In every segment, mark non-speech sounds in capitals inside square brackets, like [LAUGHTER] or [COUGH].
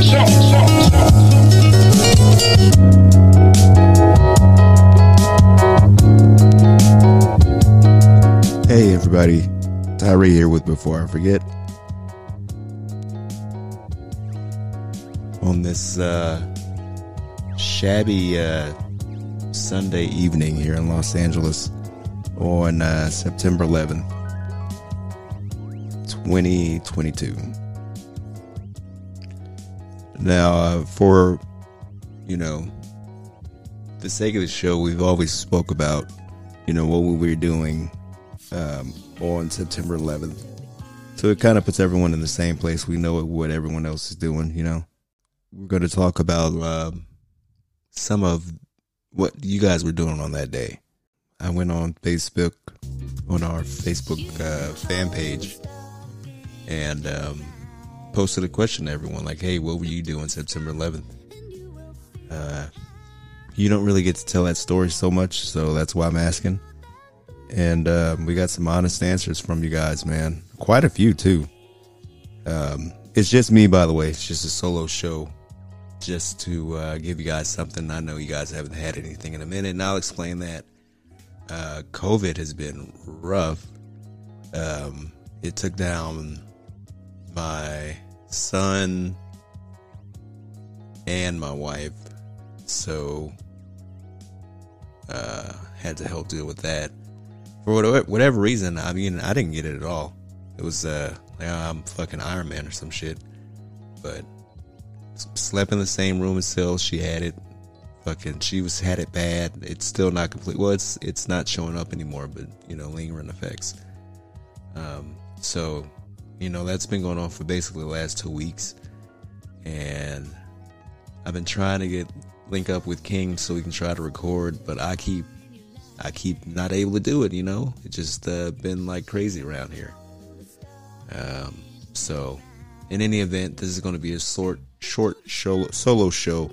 Hey everybody, Tyree here with Before I Forget. On this uh, shabby uh, Sunday evening here in Los Angeles on uh, September 11th, 2022. Now, uh, for you know, the sake of the show, we've always spoke about you know what we were doing um, on September 11th. So it kind of puts everyone in the same place. We know what everyone else is doing. You know, we're going to talk about um, some of what you guys were doing on that day. I went on Facebook on our Facebook uh, fan page and um, posted a question to everyone like, "Hey, what were you doing September 11th?" Uh, you don't really get to tell that story so much, so that's why I'm asking and uh, we got some honest answers from you guys, man. Quite a few too. Um, it's just me, by the way. It's just a solo show, just to uh, give you guys something. I know you guys haven't had anything in a minute, and I'll explain that. Uh, COVID has been rough. Um, it took down my son and my wife, so uh, had to help deal with that for whatever, reason, I mean, I didn't get it at all. It was uh, like I'm fucking Iron Man or some shit. But slept in the same room as Sil. She had it. Fucking, she was had it bad. It's still not complete. Well, it's it's not showing up anymore, but you know, lingering effects. Um, so, you know, that's been going on for basically the last two weeks, and I've been trying to get link up with King so we can try to record, but I keep I keep not able to do it. You know, it's just uh, been like crazy around here. Um, so, in any event, this is going to be a short, short show, solo show.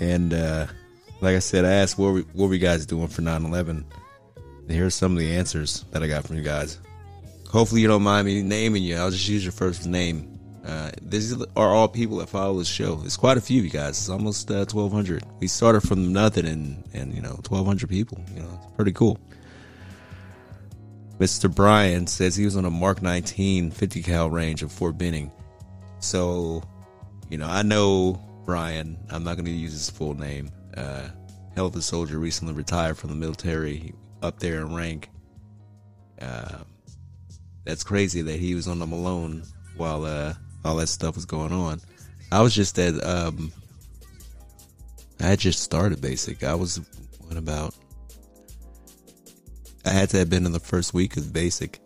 And uh, like I said, I asked what were, what were you guys doing for 9/11. And here's some of the answers that I got from you guys. Hopefully, you don't mind me naming you. I'll just use your first name uh, these are all people that follow this show. It's quite a few, you guys. It's almost uh, 1,200. We started from nothing and, and, you know, 1,200 people. You know, it's pretty cool. Mr. Brian says he was on a Mark 19 50 cal range of Fort Benning. So, you know, I know Brian. I'm not going to use his full name. Uh, hell of a soldier recently retired from the military, up there in rank. Uh, that's crazy that he was on the Malone while uh, all that stuff was going on. I was just at um I had just started basic. I was what about I had to have been in the first week of basic.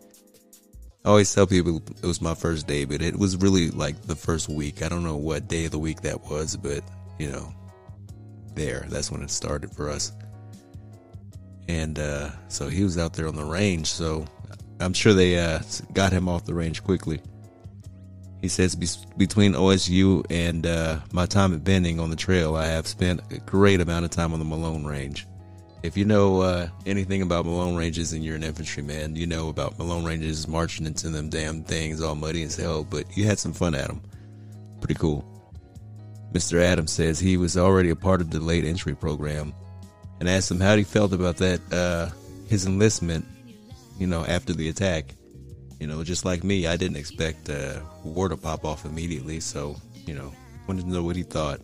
I always tell people it was my first day, but it was really like the first week. I don't know what day of the week that was, but you know, there, that's when it started for us. And uh, so he was out there on the range, so I'm sure they uh, got him off the range quickly. He says, between OSU and uh, my time at Benning on the trail, I have spent a great amount of time on the Malone Range. If you know uh, anything about Malone Ranges and you're an infantryman, you know about Malone Ranges marching into them damn things all muddy as hell, but you had some fun at them. Pretty cool. Mr. Adams says he was already a part of the late entry program and asked him how he felt about that, uh, his enlistment, you know, after the attack. You know, just like me, I didn't expect uh, war to pop off immediately. So, you know, wanted to know what he thought.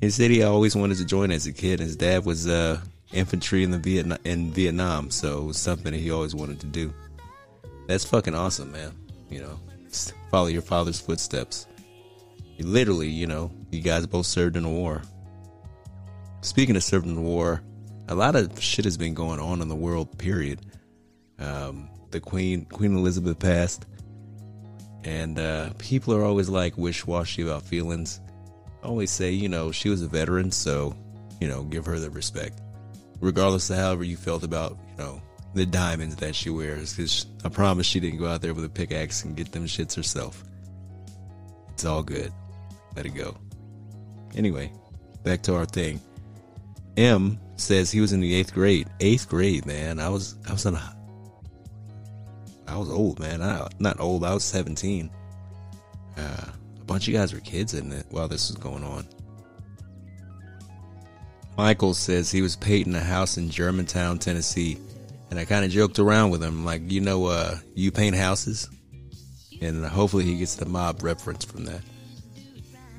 He said he always wanted to join as a kid. His dad was uh, infantry in the Vietnam in Vietnam, so it was something that he always wanted to do. That's fucking awesome, man. You know, follow your father's footsteps. Literally, you know, you guys both served in the war. Speaking of serving in the war, a lot of shit has been going on in the world. Period. Um, the Queen Queen Elizabeth passed, and uh, people are always like wish washy about feelings. I always say, you know, she was a veteran, so you know, give her the respect, regardless of however you felt about you know the diamonds that she wears. Because I promise she didn't go out there with a pickaxe and get them shits herself. It's all good. Let it go. Anyway, back to our thing. M says he was in the eighth grade. Eighth grade, man. I was I was in a I was old, man. I, not old. I was 17. Uh, a bunch of guys were kids in it while this was going on. Michael says he was painting a house in Germantown, Tennessee, and I kind of joked around with him, like, you know, uh, you paint houses, and hopefully he gets the mob reference from that.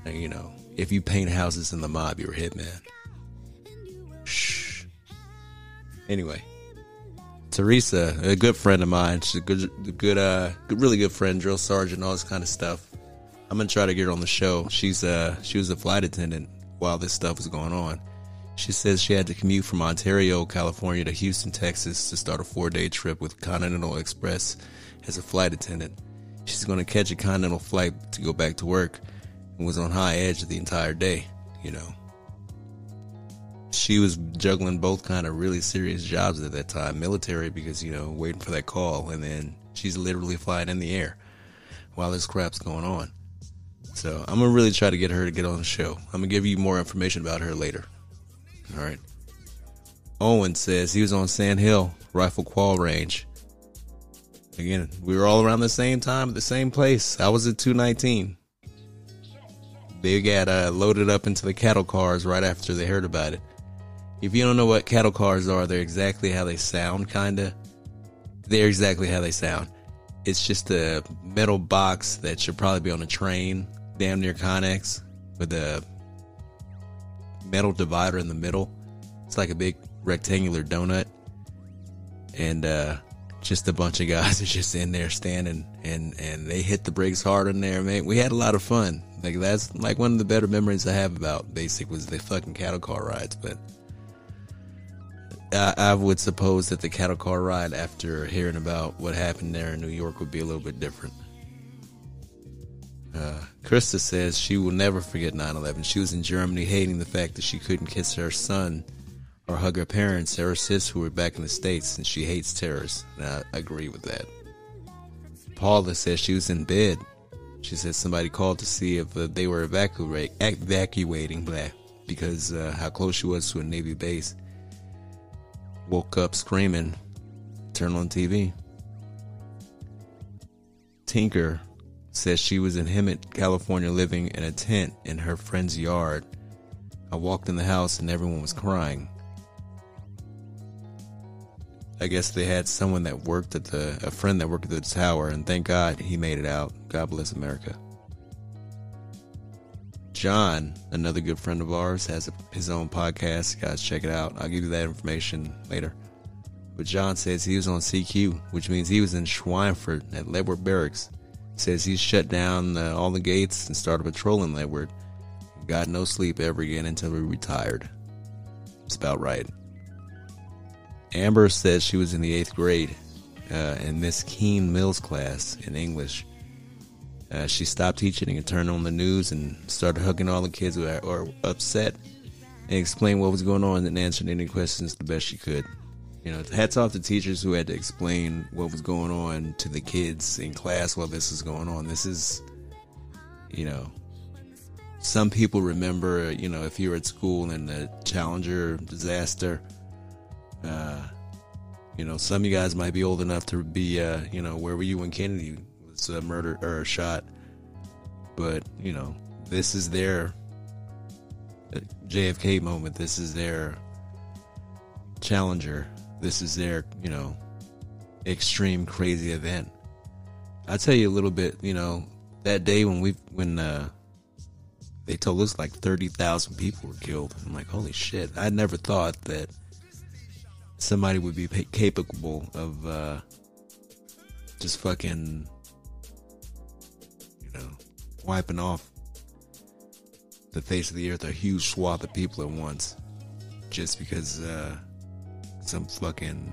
And, you know, if you paint houses in the mob, you're a hitman. Shh. Anyway, Teresa, a good friend of mine, she's a good, good, uh, really good friend, drill sergeant, all this kind of stuff. I'm gonna try to get her on the show. She's uh, she was a flight attendant while this stuff was going on. She says she had to commute from Ontario, California to Houston, Texas to start a four day trip with Continental Express as a flight attendant. She's going to catch a Continental flight to go back to work and was on high edge the entire day, you know. She was juggling both kind of really serious jobs at that time military because, you know, waiting for that call, and then she's literally flying in the air while this crap's going on. So I'm gonna really try to get her to get on the show. I'm gonna give you more information about her later. All right. Owen says he was on Sand Hill Rifle Qual Range. Again, we were all around the same time at the same place. I was at 219. They got uh, loaded up into the cattle cars right after they heard about it. If you don't know what cattle cars are, they're exactly how they sound, kinda. They're exactly how they sound. It's just a metal box that should probably be on a train, damn near Connex, with a metal divider in the middle. It's like a big rectangular donut. And uh, just a bunch of guys [LAUGHS] are just in there standing and, and they hit the brakes hard in there, man. We had a lot of fun. Like that's like one of the better memories I have about basic was the fucking cattle car rides, but I, I would suppose that the cattle car ride after hearing about what happened there in New York would be a little bit different. Uh, Krista says she will never forget 9 11. She was in Germany hating the fact that she couldn't kiss her son or hug her parents or her sis who were back in the States, and she hates terrorists. And I agree with that. Paula says she was in bed. She said somebody called to see if uh, they were evacuate, evacuating blah, because uh, how close she was to a Navy base. Woke up screaming, turned on TV. Tinker says she was in Hemet, California, living in a tent in her friend's yard. I walked in the house and everyone was crying. I guess they had someone that worked at the, a friend that worked at the tower, and thank God he made it out. God bless America. John, another good friend of ours, has a, his own podcast. guys, check it out. I'll give you that information later. But John says he was on CQ, which means he was in Schweinfurt at Ledward Barracks says he shut down uh, all the gates and started patrolling Ledward. Got no sleep ever again until we retired. It's about right. Amber says she was in the eighth grade uh, in Miss Keen Mills class in English. Uh, she stopped teaching and turned on the news and started hugging all the kids who were upset and explained what was going on and answered any questions the best she could. You know, hats off to teachers who had to explain what was going on to the kids in class while this was going on. This is, you know, some people remember, you know, if you're at school in the Challenger disaster, uh, you know, some of you guys might be old enough to be, uh, you know, where were you when Kennedy was uh, murdered or a shot? But, you know, this is their uh, JFK moment. This is their Challenger this is their, you know, extreme crazy event. I'll tell you a little bit, you know, that day when we when uh they told us like 30,000 people were killed. I'm like, holy shit. I never thought that somebody would be capable of uh just fucking wiping off the face of the earth a huge swath of people at once just because uh some fucking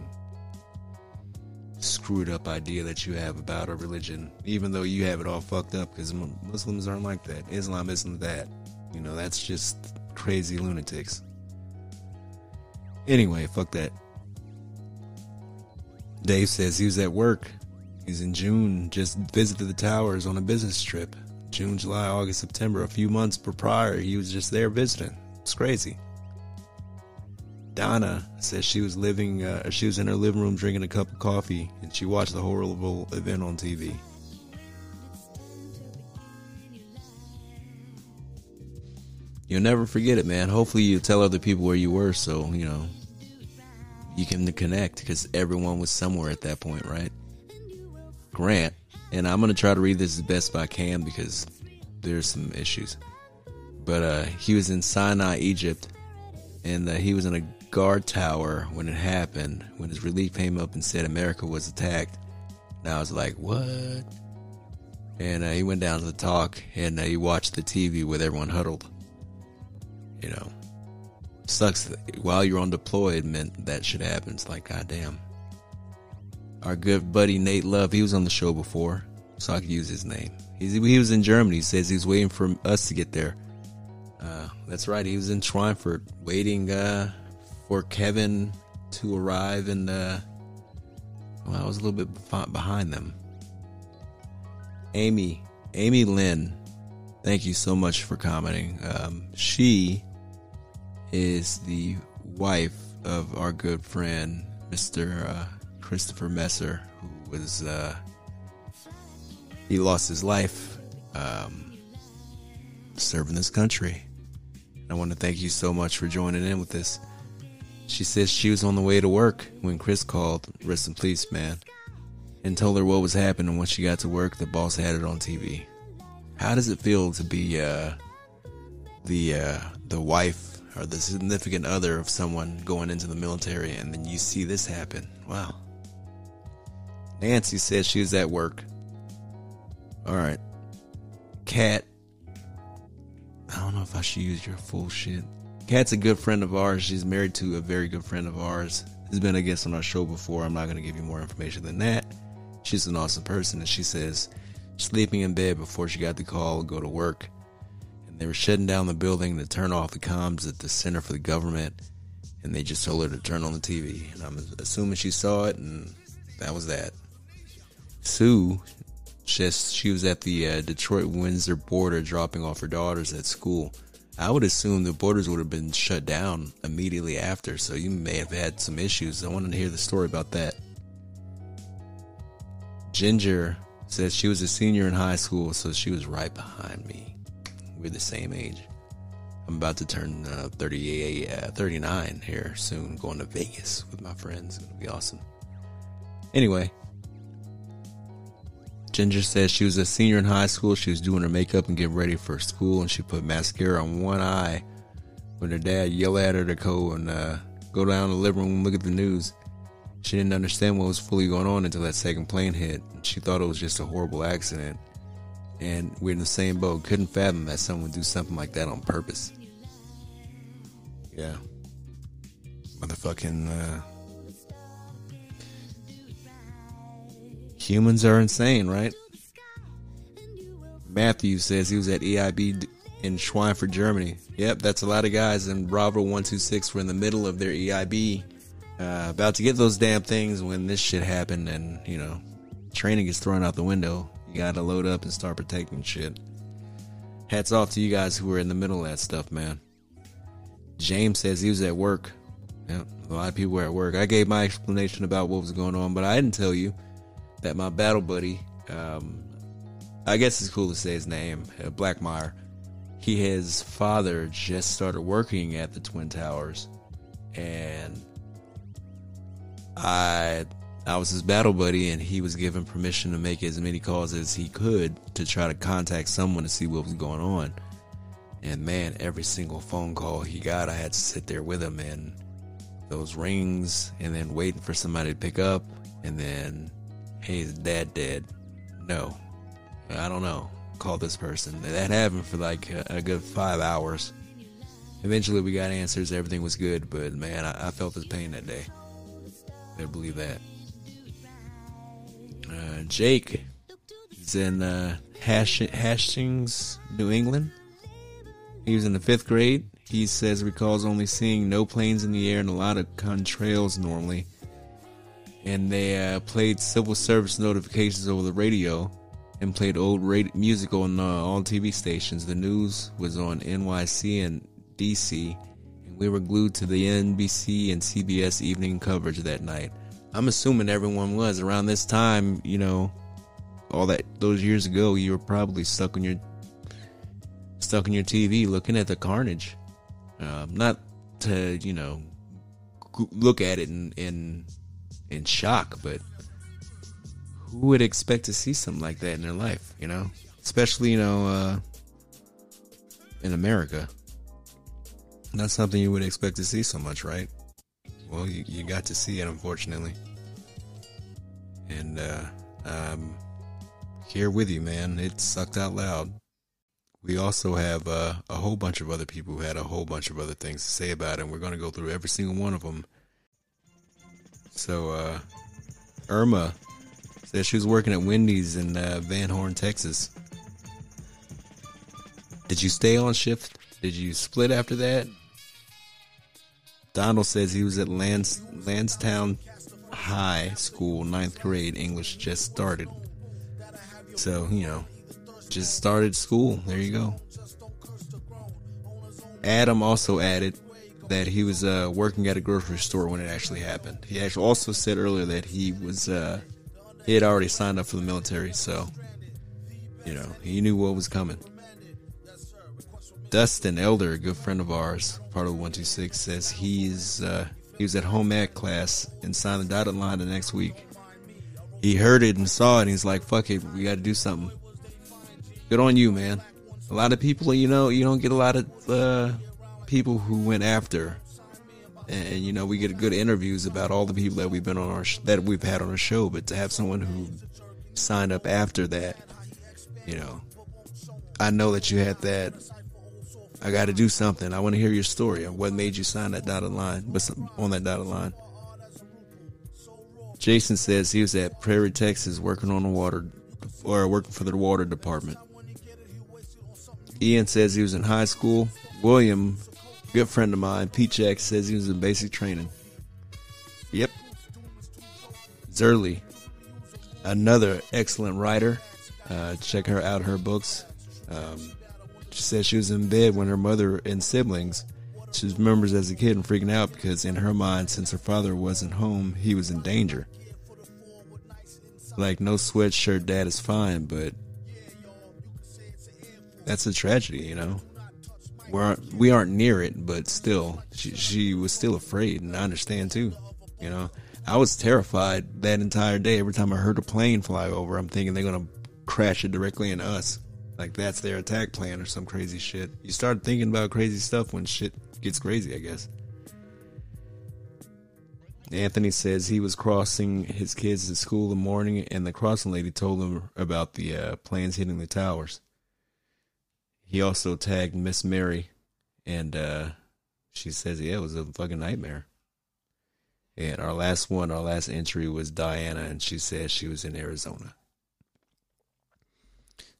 screwed up idea that you have about a religion, even though you have it all fucked up because Muslims aren't like that. Islam isn't that. You know, that's just crazy lunatics. Anyway, fuck that. Dave says he was at work. He's in June, just visited the towers on a business trip. June, July, August, September, a few months prior, he was just there visiting. It's crazy. Donna says she was living, uh, she was in her living room drinking a cup of coffee, and she watched the horrible event on TV. you'll never forget it, man. Hopefully, you tell other people where you were, so you know you can connect because everyone was somewhere at that point, right? Grant, and I'm gonna try to read this as best I can because there's some issues. But uh, he was in Sinai, Egypt, and uh, he was in a guard tower when it happened. When his relief came up and said America was attacked, and I was like, "What?" And uh, he went down to the talk, and uh, he watched the TV with everyone huddled. You know, sucks while you're on deployed meant that shit happens. Like, goddamn. Our good buddy Nate Love, he was on the show before, so I could use his name. He's, he was in Germany. He says he's waiting for us to get there. Uh, that's right. He was in Schweinfurt waiting uh, for Kevin to arrive, and uh, well, I was a little bit behind them. Amy, Amy Lynn, thank you so much for commenting. Um, she is the wife of our good friend, Mr. Christopher Messer, who was, uh, he lost his life um, serving this country. I want to thank you so much for joining in with this. She says she was on the way to work when Chris called, rest in peace, man, and told her what was happening. When she got to work, the boss had it on TV. How does it feel to be uh, the uh, the wife or the significant other of someone going into the military, and then you see this happen? Wow. Nancy says she was at work. All right. Cat. I don't know if I should use your full shit. Kat's a good friend of ours. She's married to a very good friend of ours. Has been a guest on our show before. I'm not going to give you more information than that. She's an awesome person, and she says sleeping in bed before she got the call to go to work, and they were shutting down the building to turn off the comms at the Center for the Government, and they just told her to turn on the TV. And I'm assuming she saw it, and that was that. Sue, just she was at the uh, Detroit Windsor border dropping off her daughters at school I would assume the borders would have been shut down immediately after, so you may have had some issues. I wanted to hear the story about that. Ginger says she was a senior in high school, so she was right behind me. We're the same age. I'm about to turn uh, 38, uh, 39 here soon, going to Vegas with my friends. It'll be awesome. Anyway, Ginger says she was a senior in high school. She was doing her makeup and getting ready for school, and she put mascara on one eye when her dad yelled at her to go and uh, go down to the living room and look at the news. She didn't understand what was fully going on until that second plane hit. She thought it was just a horrible accident. And we're in the same boat. Couldn't fathom that someone would do something like that on purpose. Yeah. Motherfucking, uh, Humans are insane, right? Matthew says he was at EIB in Schweinfurt, Germany. Yep, that's a lot of guys. And Bravo 126 were in the middle of their EIB, uh, about to get those damn things when this shit happened. And, you know, training is thrown out the window. You gotta load up and start protecting shit. Hats off to you guys who were in the middle of that stuff, man. James says he was at work. Yep, a lot of people were at work. I gave my explanation about what was going on, but I didn't tell you that my battle buddy, um, I guess it's cool to say his name, uh, Blackmire, he his father just started working at the Twin Towers, and I I was his battle buddy, and he was given permission to make as many calls as he could to try to contact someone to see what was going on. And man, every single phone call he got, I had to sit there with him, and those rings, and then waiting for somebody to pick up, and then hey, is dad dead? No. I don't know. Call this person. That happened for like a, good five hours. Eventually, we got answers. Everything was good, but man, I, I felt his pain that day. I believe that. Uh, Jake is in uh, Hastings, New England. He was in the fifth grade. He says recalls only seeing no planes in the air and a lot of contrails normally and they uh, played civil service notifications over the radio and played old radio- music on uh, all TV stations. The news was on NYC and DC, and we were glued to the NBC and CBS evening coverage that night. I'm assuming everyone was around this time. You know, all that those years ago, you were probably stuck on your stuck in your TV looking at the carnage. Um, not to, you know, look at it and, in, in shock, but who would expect to see something like that in their life, you know? Especially, you know, uh, in America. Not something you would expect to see so much, right? Well, you, you got to see it, unfortunately. And, uh, I'm here with you, man. It sucked out loud. We also have uh, a whole bunch of other people who had a whole bunch of other things to say about it, and we're going to go through every single one of them. So, uh, Irma said she was working at Wendy's in uh, Van Horn, Texas. Did you stay on shift? Did you split after that? Donald says he was at Lans- Lansdowne High School, ninth grade. English just started. So, you know, just started school. There you go. Adam also added that he was uh, working at a grocery store when it actually happened. He actually also said earlier that he was uh, he had already signed up for the military, so you know he knew what was coming. Dustin Elder, a good friend of ours, part of One Two Six, says he's uh, he was at home ec class and signed the dotted line the next week. He heard it and saw it, and he's like, "Fuck it, we got to do something." Good on you, man. A lot of people, you know, you don't get a lot of uh, people who went after, and, you know, we get good interviews about all the people that we've been on our sh- that we've had on our show. But to have someone who signed up after that, you know, I know that you had that. I got to do something. I want to hear your story of what made you sign that dotted line, but on that dotted line. Jason says he was at Prairie, Texas, working on the water or working for the water department. Ian says he was in high school. William, good friend of mine, Pete says he was in basic training. Yep. Zerly, another excellent writer. Uh, check her out, her books. Um, she says she was in bed when her mother and siblings. She remembers as a kid and freaking out because in her mind, since her father wasn't home, he was in danger. Like no sweatshirt, dad is fine, but that's a tragedy, you know. We aren't we aren't near it, but still, she she was still afraid, and I understand too. You know, I was terrified that entire day. Every time I heard a plane fly over, I'm thinking they're gonna crash it directly into us. Like that's their attack plan or some crazy shit. You start thinking about crazy stuff when shit gets crazy, I guess. Anthony says he was crossing his kids to school in the morning, and the crossing lady told him about the uh, planes hitting the towers. He also tagged Miss Mary, and uh, she says, yeah, it was a fucking nightmare. And our last one, our last entry was Diana, and she said she was in Arizona.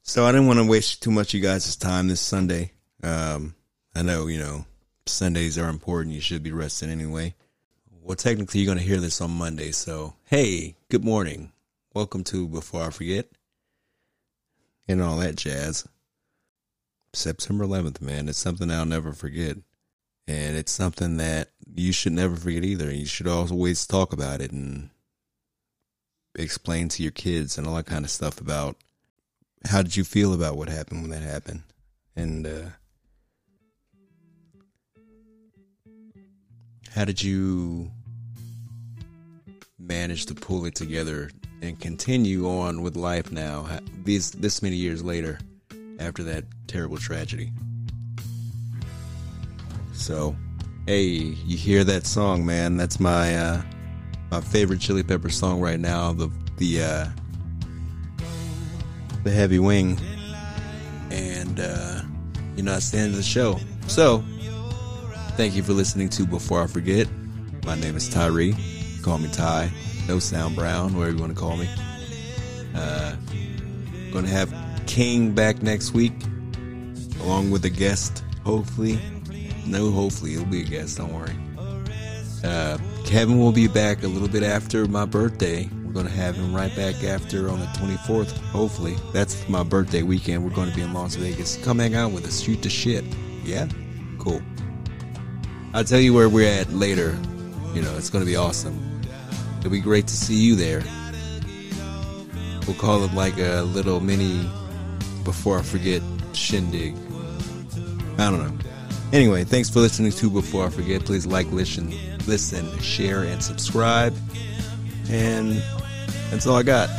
So I didn't want to waste too much of you guys' time this Sunday. Um, I know, you know, Sundays are important. You should be resting anyway. Well, technically, you're going to hear this on Monday. So, hey, good morning. Welcome to Before I Forget and all that jazz. September 11th, man. It's something I'll never forget. And it's something that you should never forget either. You should always talk about it and explain to your kids and all that kind of stuff about how did you feel about what happened when that happened. And uh, how did you manage to pull it together and continue on with life now, these this many years later? After that terrible tragedy. So, hey, you hear that song, man? That's my uh, my favorite Chili Pepper song right now. The the uh, the Heavy Wing, and uh, you know that's the end of the show. So, thank you for listening to Before I Forget. My name is Tyree. Call me Ty. No Sound Brown, whatever you want to call me. Uh, gonna have King back next week, along with a guest, hopefully. No, hopefully, it'll be a guest, don't worry. Uh, Kevin will be back a little bit after my birthday. We're going to have him right back after on the 24th, hopefully. That's my birthday weekend. We're going to be in Las Vegas. Come hang out with us, shoot the shit. Yeah? Cool. I'll tell you where we're at later. You know, it's going to be awesome. It'll be great to see you there. We'll call it like a little mini before I forget, shindig. I don't know. Anyway, thanks for listening to Before I Forget. Please like, listen, listen, share, and subscribe. And that's all I got.